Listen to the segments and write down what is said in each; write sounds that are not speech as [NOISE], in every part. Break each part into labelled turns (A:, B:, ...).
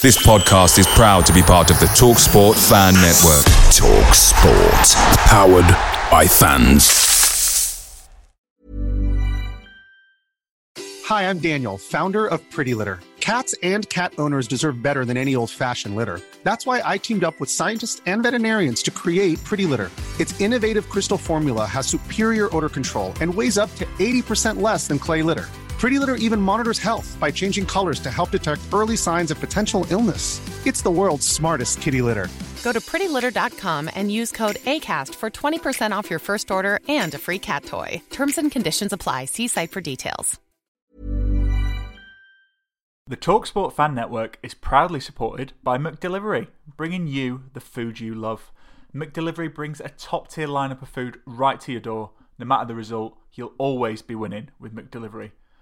A: This podcast is proud to be part of the TalkSport Fan Network.
B: TalkSport. Powered by fans.
C: Hi, I'm Daniel, founder of Pretty Litter. Cats and cat owners deserve better than any old fashioned litter. That's why I teamed up with scientists and veterinarians to create Pretty Litter. Its innovative crystal formula has superior odor control and weighs up to 80% less than clay litter. Pretty Litter even monitors health by changing colors to help detect early signs of potential illness. It's the world's smartest kitty litter.
D: Go to prettylitter.com and use code ACAST for 20% off your first order and a free cat toy. Terms and conditions apply. See site for details.
E: The Talksport Fan Network is proudly supported by McDelivery, bringing you the food you love. McDelivery brings a top tier lineup of food right to your door. No matter the result, you'll always be winning with McDelivery.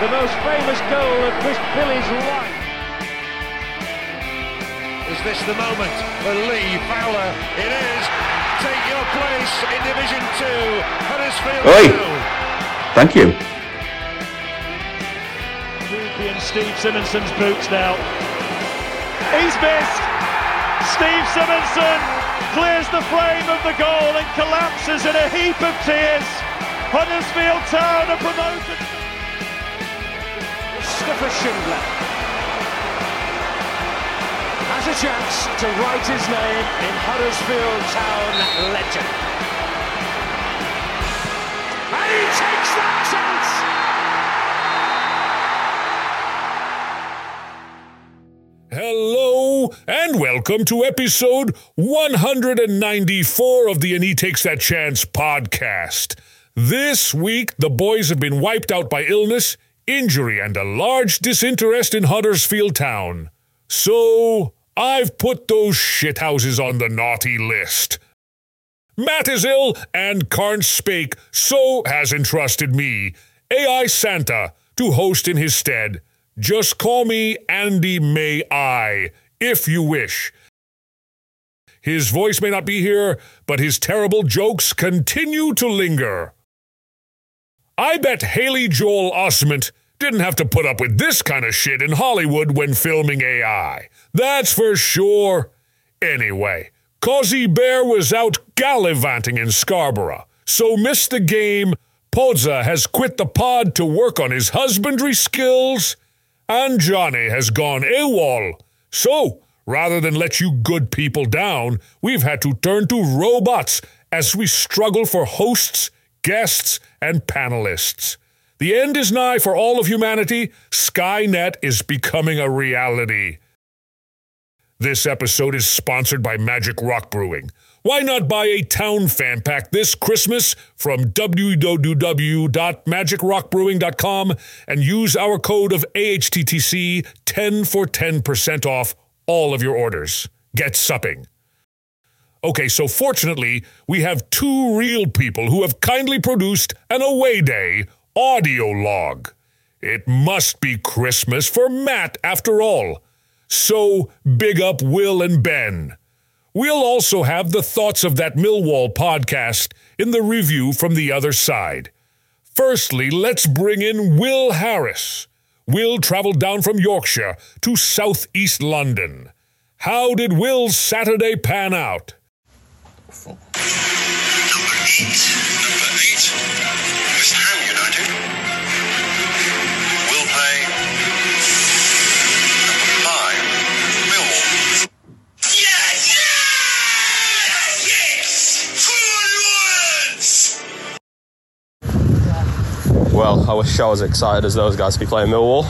F: The most famous goal of Chris Billy's life. Is this the moment for Lee Fowler? It is. Take your place in Division 2, Huddersfield
G: Oi.
F: Town.
G: Thank you.
F: Ruby and Steve Simonsen's boots now. He's missed. Steve Simonsen clears the frame of the goal and collapses in a heap of tears. Huddersfield Town are promoted. Mustafa Schindler has a chance to write his name in Huddersfield Town legend. And he takes that chance.
H: Hello and welcome to episode 194 of the And He Takes That Chance podcast. This week, the boys have been wiped out by illness, injury, and a large disinterest in Huddersfield Town. So, I've put those shithouses on the naughty list. Matt is ill, and Karn Spake so has entrusted me, AI Santa, to host in his stead. Just call me Andy May I, if you wish. His voice may not be here, but his terrible jokes continue to linger. I bet Haley Joel Osment didn't have to put up with this kind of shit in Hollywood when filming AI. That's for sure. Anyway, Cosy Bear was out gallivanting in Scarborough, so missed the game. Pozza has quit the pod to work on his husbandry skills, and Johnny has gone AWOL. So, rather than let you good people down, we've had to turn to robots as we struggle for hosts, guests, and panelists. The end is nigh for all of humanity. Skynet is becoming a reality. This episode is sponsored by Magic Rock Brewing. Why not buy a town fan pack this Christmas from www.magicrockbrewing.com and use our code of AHTTC 10 for 10% off all of your orders. Get supping. Okay, so fortunately, we have two real people who have kindly produced an away day audio log. It must be Christmas for Matt after all. So big up Will and Ben. We'll also have the thoughts of that Millwall podcast in the review from the other side. Firstly, let's bring in Will Harris. Will traveled down from Yorkshire to southeast London. How did Will's Saturday pan out?
I: Number eight. Number eight.
J: Well, I wish I was excited as those guys to be playing Millwall.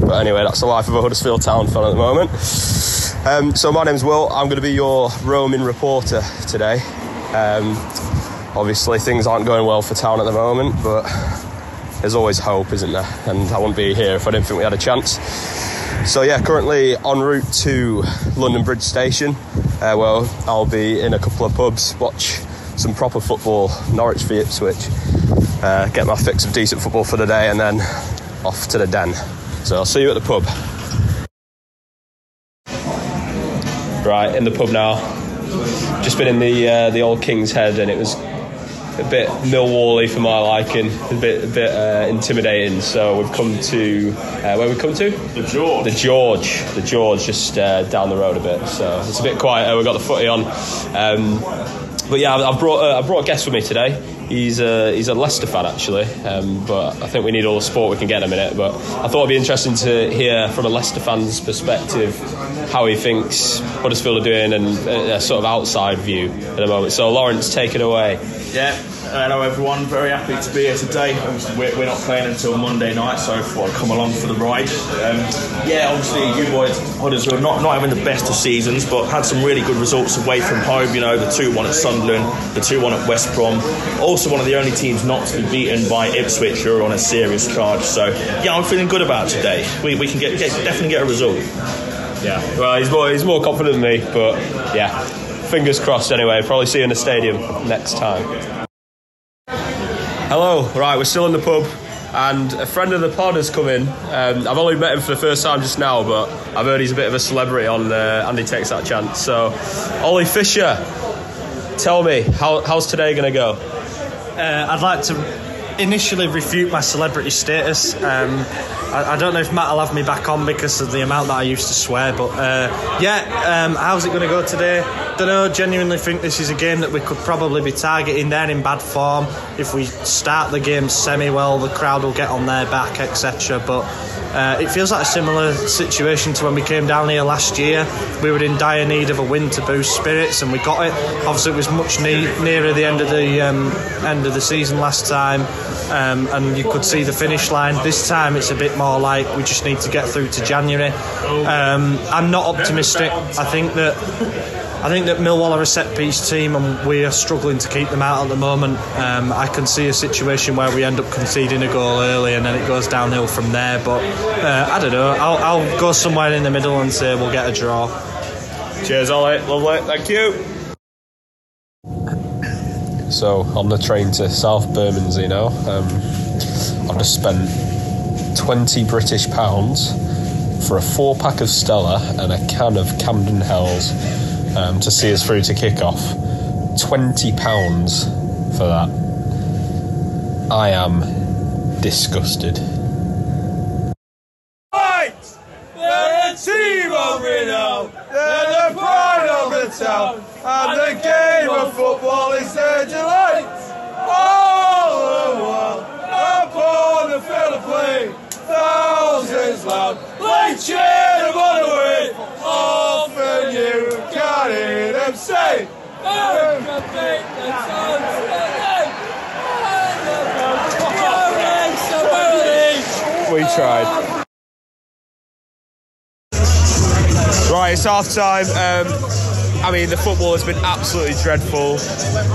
J: But anyway, that's the life of a Huddersfield Town fan at the moment. Um, so my name's Will. I'm going to be your roaming reporter today. Um, obviously, things aren't going well for Town at the moment, but there's always hope, isn't there? And I wouldn't be here if I didn't think we had a chance. So yeah, currently en route to London Bridge Station, uh, where I'll be in a couple of pubs, watch some proper football, Norwich v Ipswich, uh, get my fix of decent football for the day, and then off to the den. So I'll see you at the pub. Right, in the pub now. Just been in the uh, the old King's Head, and it was a bit Millwally for my liking, a bit a bit uh, intimidating. So we've come to uh, where we come to
F: The George.
J: the George, the George, just uh, down the road a bit. So it's a bit quieter. We've got the footy on. Um, but yeah, I've I've brought uh, I brought a guest with me today. He's a he's a Leicester fan actually, um, but I think we need all the support we can get in minute. But I thought it'd be interesting to hear from a Leicester fan's perspective how he thinks Huddersfield are doing and a, a sort of outside view at the moment. So Lawrence, take it away.
G: Yeah, hello everyone. Very happy to be here today. We're, we're not playing until Monday night, so thought I'd come along for the ride. Um, yeah, obviously, you boys, Huddersfield, not, not having the best of seasons, but had some really good results away from home. You know, the 2 1 at Sunderland, the 2 1 at West Brom. Also, one of the only teams not to be beaten by Ipswich, who are on a serious charge. So, yeah, I'm feeling good about today. We, we can get, get definitely get a result.
J: Yeah, well, he's more he's more confident than me, but yeah, fingers crossed. Anyway, probably see you in the stadium next time. Hello, right, we're still in the pub, and a friend of the pod has come in. Um, I've only met him for the first time just now, but I've heard he's a bit of a celebrity on uh, And He Takes That Chance. So, Ollie Fisher, tell me, how, how's today going to go?
K: Uh, I'd like to initially refute my celebrity status. Um, I, I don't know if Matt will have me back on because of the amount that I used to swear, but uh, yeah, um, how's it going to go today? Don't know. Genuinely think this is a game that we could probably be targeting. They're in bad form. If we start the game semi well, the crowd will get on their back, etc. But uh, it feels like a similar situation to when we came down here last year. We were in dire need of a win to boost spirits, and we got it. Obviously, it was much ne- nearer the end of the um, end of the season last time, um, and you could see the finish line. This time, it's a bit more like we just need to get through to January. Um, I'm not optimistic. I think that. I think that Millwall are a set piece team and we are struggling to keep them out at the moment. Um, I can see a situation where we end up conceding a goal early and then it goes downhill from there. But uh, I don't know. I'll, I'll go somewhere in the middle and say we'll get a draw.
J: Cheers, Ollie. Lovely. Thank you. So, on the train to South Bermondsey now, um, I've just spent 20 British pounds for a four pack of Stella and a can of Camden Hells um, to see us through to kick off. 20 pounds for that. I am disgusted.
L: Right! They're the team of renown, they're the pride of the town, and the game of football is their delight. All the while, upon the field of play, thousands loud, they cheer them on the way. Often you can hear them say,
J: We tried. Right, it's half time. Um, I mean, the football has been absolutely dreadful.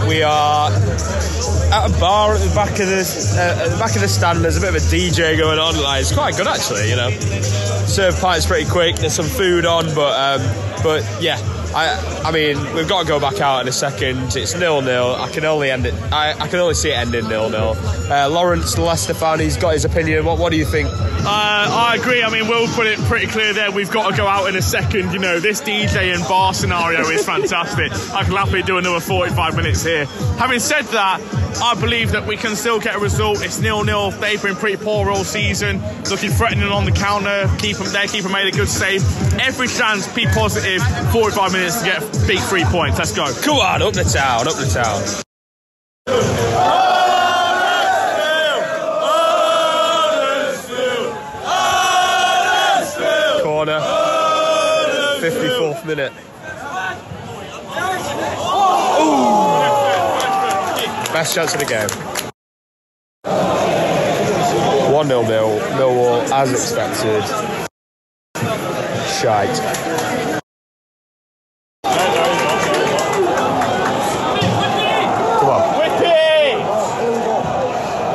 J: We are at a bar at the back of the uh, at the back of the stand. There's a bit of a DJ going on. Like, it's quite good actually. You know, serve pints pretty quick. There's some food on, but um, but yeah. I, I mean, we've got to go back out in a second. It's nil nil. I can only end it. I, I can only see it ending nil nil. Uh, Lawrence, the Leicester fan, he's got his opinion. What what do you think?
M: Uh, I agree. I mean, Will put it pretty clear there. We've got to go out in a second. You know, this DJ and bar scenario is fantastic. I can happily do another 45 minutes here. Having said that, I believe that we can still get a result. It's nil-nil. They've been pretty poor all season, looking threatening on the counter. Keep them there. Keeper made a good save. Every chance, be positive. 45 minutes to get big three points. Let's go.
J: Come on, up the town, up the town. Corner. 54th minute. Best chance of the game. 1 0 Mill, Millwall, as expected. Shite. Come on.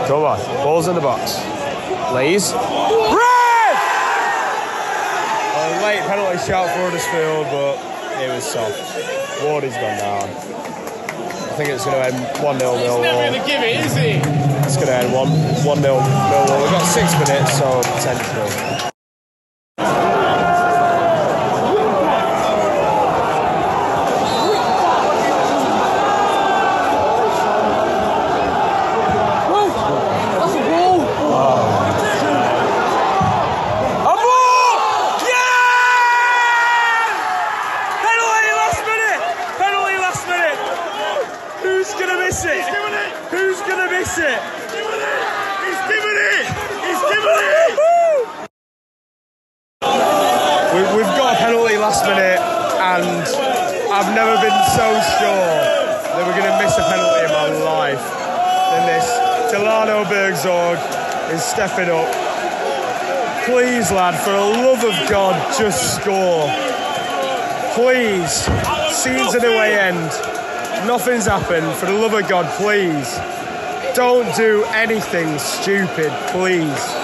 J: Come on. Balls in the box. Lays. Red! A late penalty shout for Huddersfield, but it was soft. Wardy's gone down. I think it's going to end 1 0
M: He's never going to give it, is he?
J: It's going to end 1 1 0 Millwall. We've got six minutes, so potentially. We, we've got a penalty last minute, and I've never been so sure that we're going to miss a penalty in my life than this. Delano Burgzorg is stepping up. Please, lad, for the love of God, just score. Please. Scenes at the way end. Nothing's happened. For the love of God, please. Don't do anything stupid, please.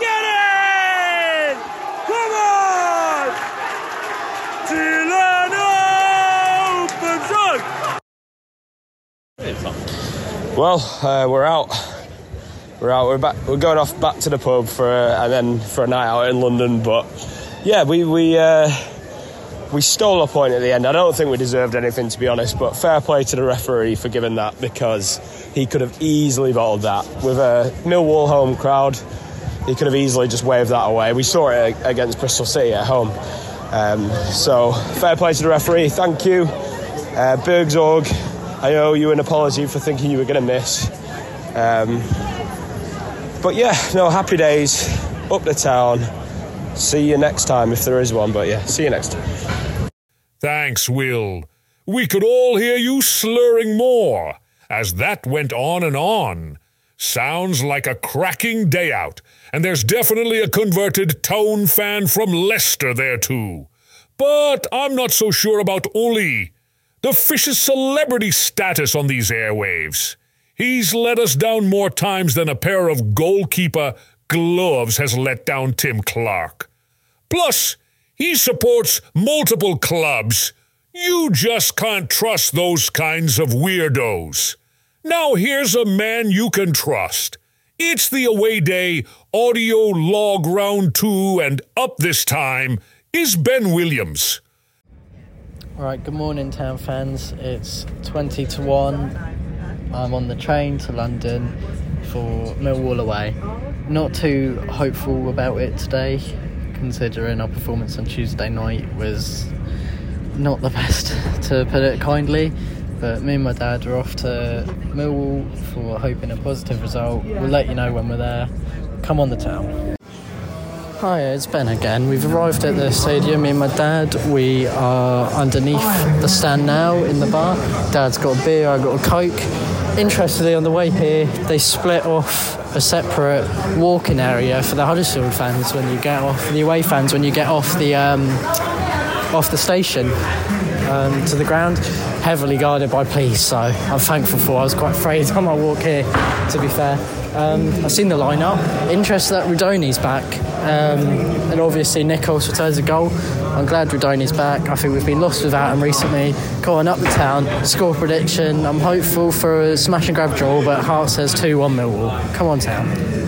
L: Get it! Come on! Delano Burgzorg!
J: Well, uh, we're out. We're out. We're back. We're going off back to the pub for uh, and then for a night out in London. But yeah, we we uh, we stole a point at the end. I don't think we deserved anything to be honest. But fair play to the referee for giving that because he could have easily bottled that with a Millwall home crowd. He could have easily just waved that away. We saw it against Bristol City at home. Um, so fair play to the referee. Thank you, uh, Burgzorg. I owe you an apology for thinking you were going to miss. Um, but yeah, no, happy days. Up the town. See you next time if there is one. But yeah, see you next time.
H: Thanks, Will. We could all hear you slurring more as that went on and on. Sounds like a cracking day out, and there's definitely a converted tone fan from Leicester there too. But I'm not so sure about Uli. The fish's celebrity status on these airwaves. He's let us down more times than a pair of goalkeeper gloves has let down Tim Clark. Plus, he supports multiple clubs. You just can't trust those kinds of weirdos. Now here's a man you can trust. It's the away day audio log round two, and up this time is Ben Williams.
N: Right, good morning, town fans. It's 20 to 1. I'm on the train to London for Millwall away. Not too hopeful about it today, considering our performance on Tuesday night was not the [LAUGHS] best, to put it kindly. But me and my dad are off to Millwall for hoping a positive result. We'll let you know when we're there. Come on the town. Hi, it's Ben again. We've arrived at the stadium. Me and my dad. We are underneath the stand now in the bar. Dad's got a beer. I've got a coke. Interestingly, on the way here, they split off a separate walking area for the Huddersfield fans when you get off the away fans when you get off the um, off the station um, to the ground. Heavily guarded by police, so I'm thankful for. I was quite afraid [LAUGHS] on my walk here. To be fair, um, I've seen the lineup. Interest that Rudoni's back, um, and obviously Nicholls returns a goal. I'm glad Rudoni's back. I think we've been lost without him recently. Going up the town, score prediction. I'm hopeful for a smash and grab draw, but heart says 2 1 Millwall. Come on, town.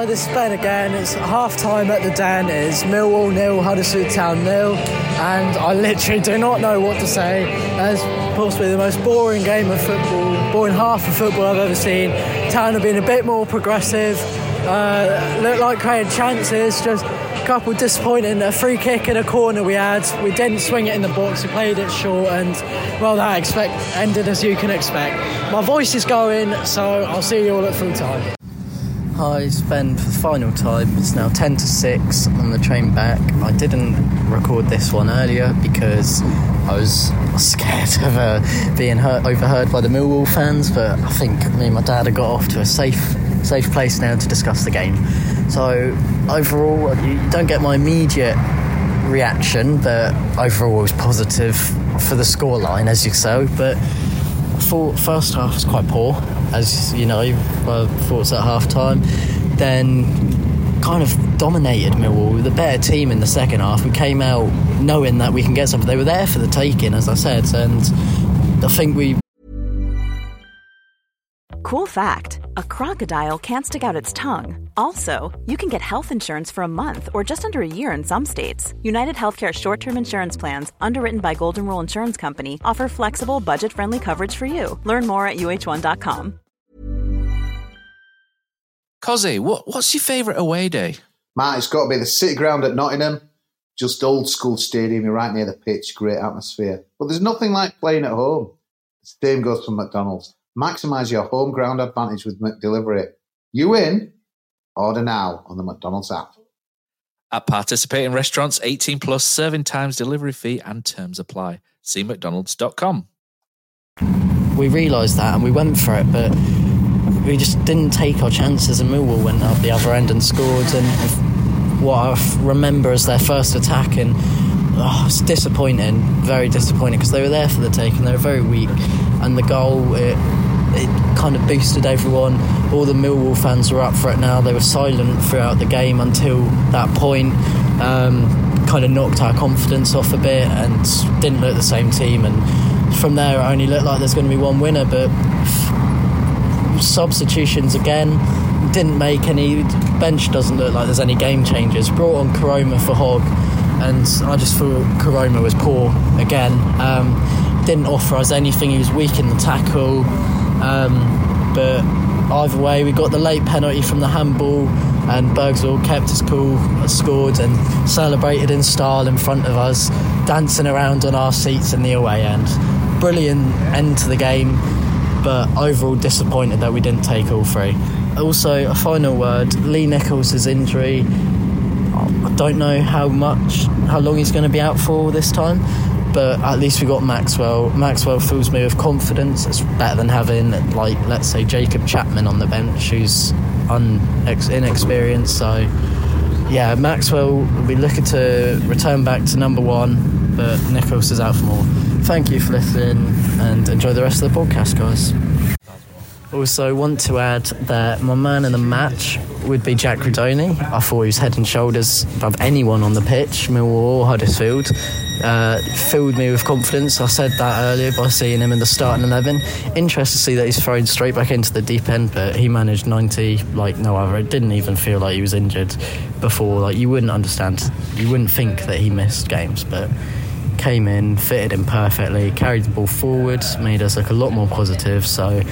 N: Hi, this is Ben again. It's half time at the Den. It's Millwall nil, Huddersfield Town nil, and I literally do not know what to say. That's possibly the most boring game of football, boring half of football I've ever seen. Town have been a bit more progressive, uh, looked like created chances, just a couple disappointing. A free kick in a corner we had. We didn't swing it in the box. We played it short, and well, that expect ended as you can expect. My voice is going, so I'll see you all at full time. Hi, it's Ben for the final time. It's now 10 to 6 on the train back. I didn't record this one earlier because I was scared of uh, being hurt, overheard by the Millwall fans, but I think me and my dad have got off to a safe safe place now to discuss the game. So, overall, you don't get my immediate reaction, but overall it was positive for the scoreline, as you say. But thought first half was quite poor, as you know, uh, thoughts at half time. Then kind of dominated Millwall. We were the better team in the second half. We came out knowing that we can get something. They were there for the taking, as I said, and I think we
O: Cool fact a crocodile can't stick out its tongue. Also, you can get health insurance for a month or just under a year in some states. United Healthcare short term insurance plans, underwritten by Golden Rule Insurance Company, offer flexible, budget friendly coverage for you. Learn more at uh1.com.
P: Cozzy, what, what's your favourite away day?
Q: Matt, it's got to be the City Ground at Nottingham. Just old school stadium, you're right near the pitch, great atmosphere. But there's nothing like playing at home. The same goes for McDonald's. Maximise your home ground advantage with McDelivery. You in? Order now on the McDonald's app.
P: At participating restaurants, 18 plus serving times, delivery fee, and terms apply. See McDonald's.com.
N: we realised that and we went for it, but we just didn't take our chances. And Millwall went up the other end and scored. And what I remember as their first attack, and oh, it's disappointing, very disappointing because they were there for the take and they were very weak. And the goal, it, it kind of boosted everyone. All the Millwall fans were up for it now. They were silent throughout the game until that point. Um, kind of knocked our confidence off a bit and didn't look the same team. And from there, it only looked like there's going to be one winner. But substitutions again didn't make any. Bench doesn't look like there's any game changers. Brought on Koroma for Hogg, and I just thought Koroma was poor again. Um, didn't offer us anything. He was weak in the tackle. Um, but either way, we got the late penalty from the handball, and Burgzorg kept his cool, scored, and celebrated in style in front of us, dancing around on our seats in the away end. Brilliant end to the game, but overall disappointed that we didn't take all three. Also, a final word Lee Nicholls' injury. I don't know how much, how long he's going to be out for this time, but at least we got Maxwell. Maxwell fills me with confidence. It's better than having, like, let's say, Jacob Chapman on the bench, who's un- inexperienced. So, yeah, Maxwell will be looking to return back to number one, but Nicholls is out for more. Thank you for listening and enjoy the rest of the podcast, guys. Also, want to add that my man in the match would be Jack Rudoni. I thought he was head and shoulders above anyone on the pitch, Millwall or Huddersfield. Uh, filled me with confidence. I said that earlier by seeing him in the starting 11. Interesting to see that he's thrown straight back into the deep end, but he managed 90 like no other. It didn't even feel like he was injured before. Like, you wouldn't understand, you wouldn't think that he missed games, but came in, fitted in perfectly, carried the ball forward, made us look a lot more positive. So,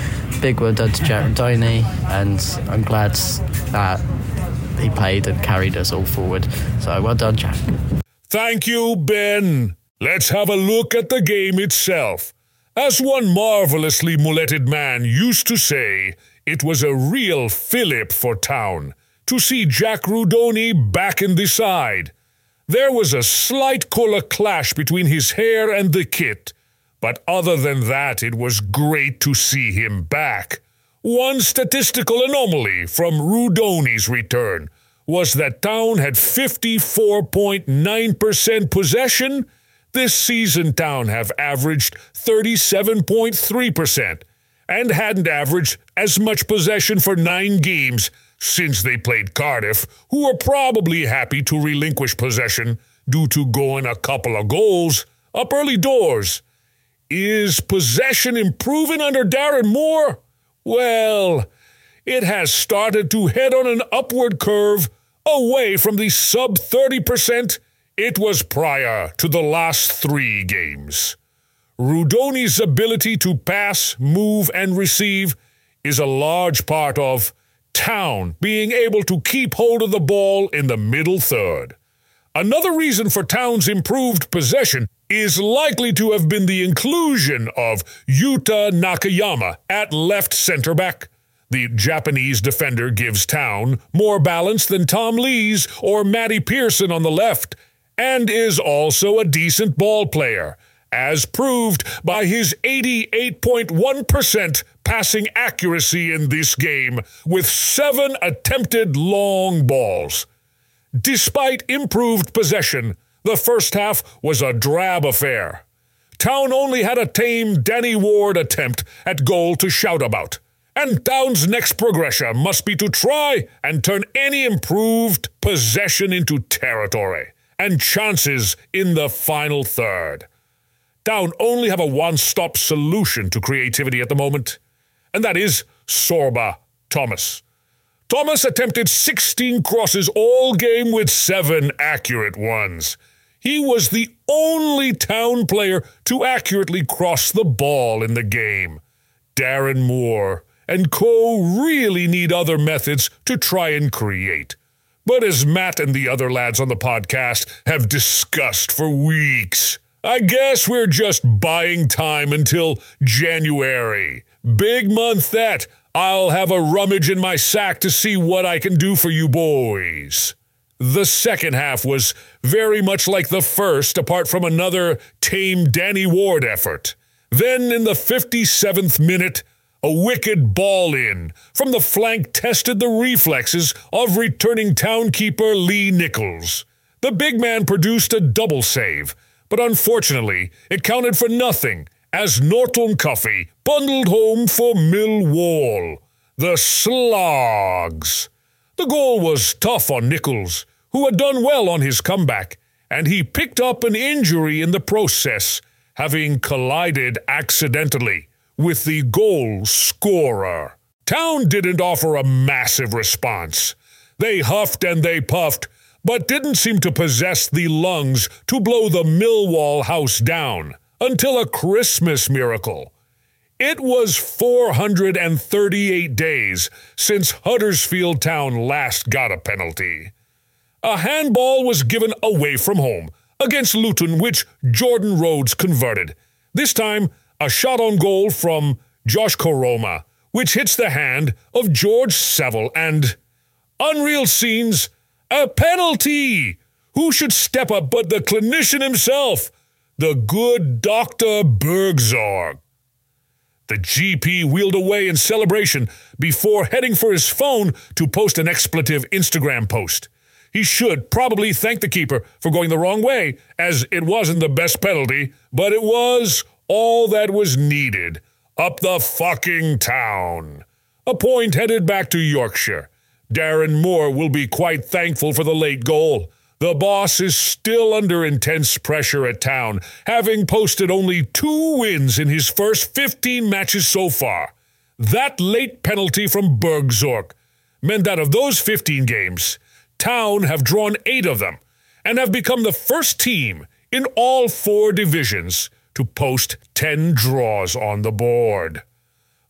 N: big well done to Jack Donny, and I'm glad that he played and carried us all forward. So, well done, Jack.
H: Thank you, Ben. Let's have a look at the game itself. As one marvelously mulleted man used to say, it was a real fillip for town to see Jack Rudoni back in the side. There was a slight colour clash between his hair and the kit, but other than that, it was great to see him back. One statistical anomaly from Rudoni's return was that Town had 54.9% possession. This season, Town have averaged 37.3% and hadn't averaged as much possession for nine games since they played Cardiff, who were probably happy to relinquish possession due to going a couple of goals up early doors. Is possession improving under Darren Moore? Well, it has started to head on an upward curve away from the sub 30% it was prior to the last three games. Rudoni's ability to pass, move, and receive is a large part of Town being able to keep hold of the ball in the middle third. Another reason for Town's improved possession is likely to have been the inclusion of Yuta Nakayama at left center back. The Japanese defender gives Town more balance than Tom Lees or Matty Pearson on the left, and is also a decent ball player, as proved by his 88.1% passing accuracy in this game with seven attempted long balls. Despite improved possession, The first half was a drab affair. Town only had a tame Danny Ward attempt at goal to shout about. And Town's next progression must be to try and turn any improved possession into territory and chances in the final third. Down only have a one stop solution to creativity at the moment, and that is Sorba Thomas. Thomas attempted 16 crosses all game with seven accurate ones. He was the only town player to accurately cross the ball in the game. Darren Moore and Co. really need other methods to try and create. But as Matt and the other lads on the podcast have discussed for weeks, I guess we're just buying time until January. Big month that. I'll have a rummage in my sack to see what I can do for you boys. The second half was very much like the first, apart from another tame Danny Ward effort. Then, in the 57th minute, a wicked ball in from the flank tested the reflexes of returning townkeeper Lee Nicholls. The big man produced a double save, but unfortunately, it counted for nothing as Norton-Cuffy bundled home for Millwall. The Slogs. The goal was tough on Nicholls, who had done well on his comeback, and he picked up an injury in the process, having collided accidentally with the goal scorer. Town didn't offer a massive response. They huffed and they puffed, but didn't seem to possess the lungs to blow the Millwall house down until a Christmas miracle. It was 438 days since Huddersfield Town last got a penalty. A handball was given away from home against Luton, which Jordan Rhodes converted. This time, a shot on goal from Josh Koroma, which hits the hand of George Saville, and unreal scenes, a penalty! Who should step up but the clinician himself, the good Dr. Burgzorg? The GP wheeled away in celebration before heading for his phone to post an expletive Instagram post. He should probably thank the keeper for going the wrong way, as it wasn't the best penalty, but it was all that was needed. Up the fucking town. A point headed back to Yorkshire. Darren Moore will be quite thankful for the late goal. The boss is still under intense pressure at town, having posted only two wins in his first 15 matches so far. That late penalty from Burgzorg meant that of those 15 games, Town have drawn eight of them and have become the first team in all four divisions to post 10 draws on the board.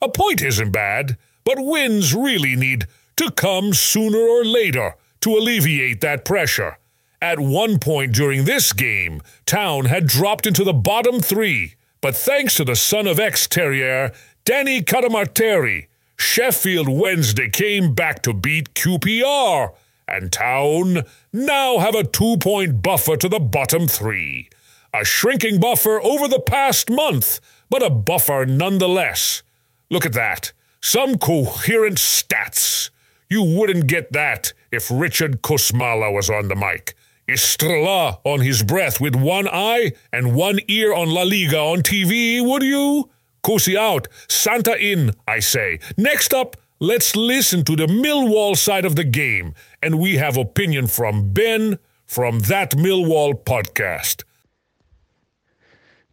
H: A point isn't bad, but wins really need to come sooner or later to alleviate that pressure. At one point during this game, Town had dropped into the bottom three, but thanks to the son of ex Terrier, Danny Cadamarteri, Sheffield Wednesday came back to beat QPR, and Town now have a two point buffer to the bottom three. A shrinking buffer over the past month, but a buffer nonetheless. Look at that. Some coherent stats. You wouldn't get that if Richard Kosmala was on the mic. Estrella on his breath with one eye and one ear on La Liga on TV, would you? Cosi out, Santa in, I say. Next up, let's listen to the Millwall side of the game, and we have opinion from Ben from that Millwall podcast.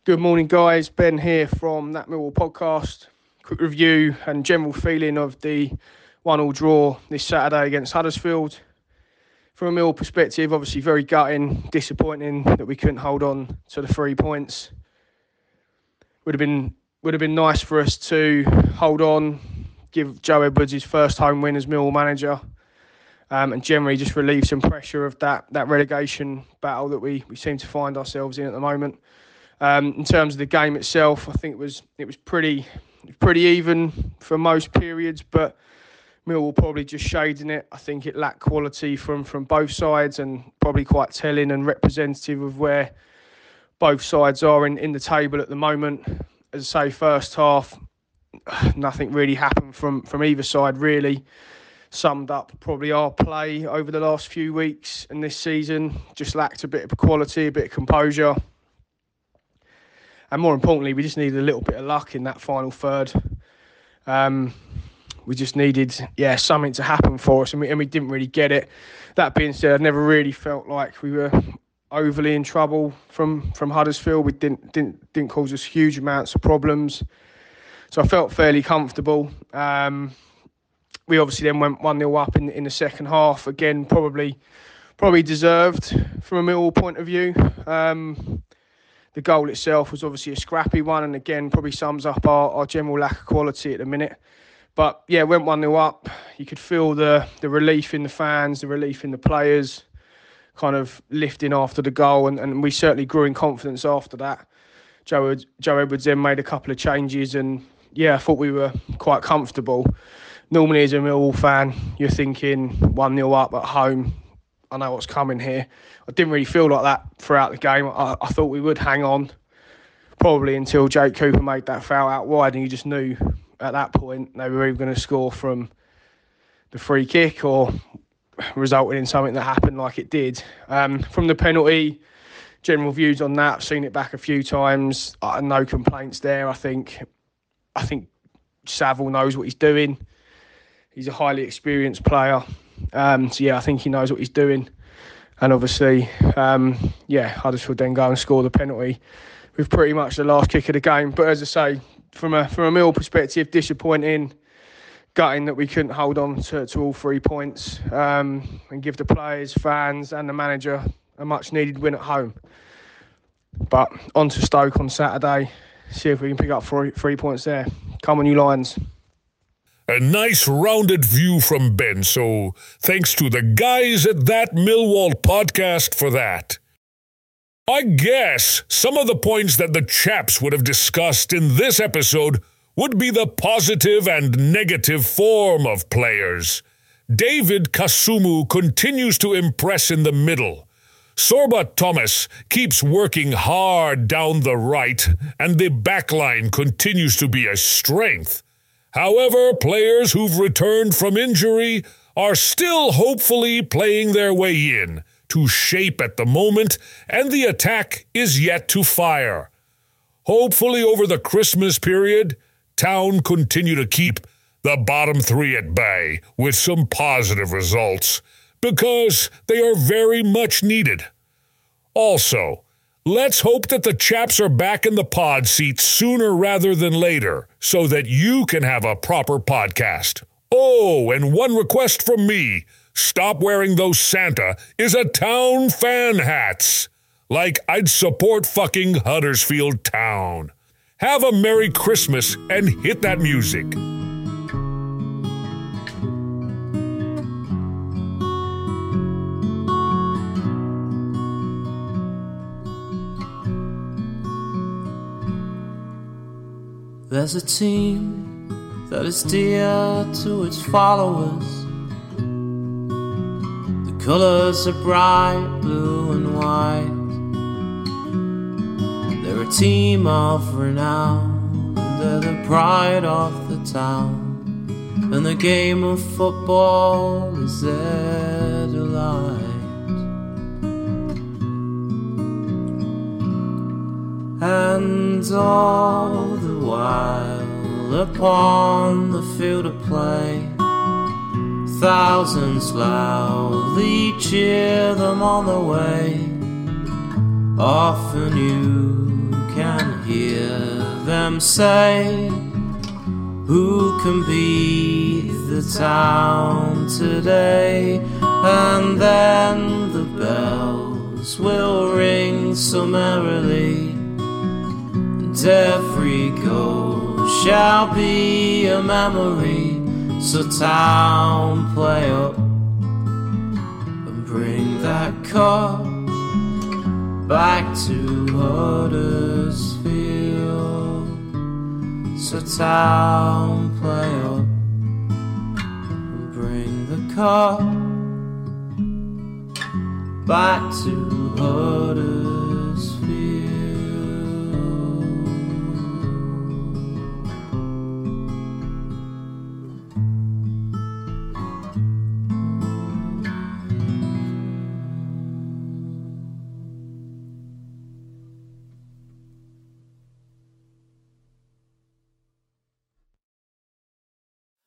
R: Good morning, guys. Ben here from that Millwall podcast. Quick review and general feeling of the one-all draw this Saturday against Huddersfield from a Mill perspective, obviously very gutting, disappointing that we couldn't hold on to the three points. Would have been would have been nice for us to hold on, give Joe Edwards his first home win as Mill manager, um, and generally just relieve some pressure of that that relegation battle that we, we seem to find ourselves in at the moment. Um, in terms of the game itself, I think it was it was pretty pretty even for most periods, but Millwall probably just shading it. I think it lacked quality from from both sides and probably quite telling and representative of where both sides are in, in the table at the moment. As I say, first half, [SIGHS] nothing really happened from from either side really. summed up probably our play over the last few weeks and this season. Just lacked a bit of quality, a bit of composure. And more importantly, we just needed a little bit of luck in that final third. Um, we just needed, yeah, something to happen for us, and we, and we didn't really get it. That being said, I never really felt like we were overly in trouble from from Huddersfield. We didn't didn't didn't cause us huge amounts of problems, so I felt fairly comfortable. Um, we obviously then went one 0 up in in the second half. Again, probably probably deserved from a Millwall point of view. Um, the goal itself was obviously a scrappy one, and again probably sums up our, our general lack of quality at the minute. But yeah, went one 0 up. You could feel the the relief in the fans, the relief in the players, kind of lifting after the goal, and, and we certainly grew in confidence after that. Joe Joe Edwards then made a couple of changes, and yeah, I thought we were quite comfortable normally as a Millwall fan, you're thinking 1 0 up at home. I know what's coming here. I didn't really feel like that throughout the game. I, I thought we would hang on probably until Jake Cooper made that foul out wide, and you just knew at that point they were either going to score from the free kick or resulting in something that happened like it did. Um, from the penalty, general views on that, I've seen it back a few times. Uh, no complaints there. I think, I think Saville knows what he's doing. He's a highly experienced player. Um, so yeah, I think he knows what he's doing. And obviously, um, yeah, Huddersfield then go and score the penalty with pretty much the last kick of the game. But as I say, from a from a Mill perspective, disappointing, gutting that we couldn't hold on to, to all three points um, and give the players, fans, and the manager a much needed win at home. But on to Stoke on Saturday, see if we can pick up three, three points there. Come on, you Lions.
H: A nice rounded view from Ben, so thanks to the guys at that Millwall podcast for that. I guess some of the points that the chaps would have discussed in this episode would be the positive and negative form of players. David Kasumu continues to impress in the middle. Sorba Thomas keeps working hard down the right, and the backline continues to be a strength. However, players who've returned from injury are still hopefully playing their way in to shape at the moment, and the attack is yet to fire. Hopefully, over the Christmas period, Town continue to keep the bottom three at bay with some positive results because they are very much needed. Also, Let's hope that the chaps are back in the pod seat sooner rather than later so that you can have a proper podcast. Oh, and one request from me stop wearing those Santa is a town fan hats. Like I'd support fucking Huddersfield Town. Have a Merry Christmas and hit that music.
S: There's a team that is dear to its followers. Colors are bright blue and white. They're a team of renown, they're the pride of the town. And the game of football is their delight. And all the while upon the field of play, thousands loudly cheer them on the way. Often you can hear them say, Who can beat the town today? And then the bells will ring so merrily and every goal shall be a memory. So, town, play up and bring that cup back to Huddersfield. So, town, play up and bring the cup back to Huddersfield.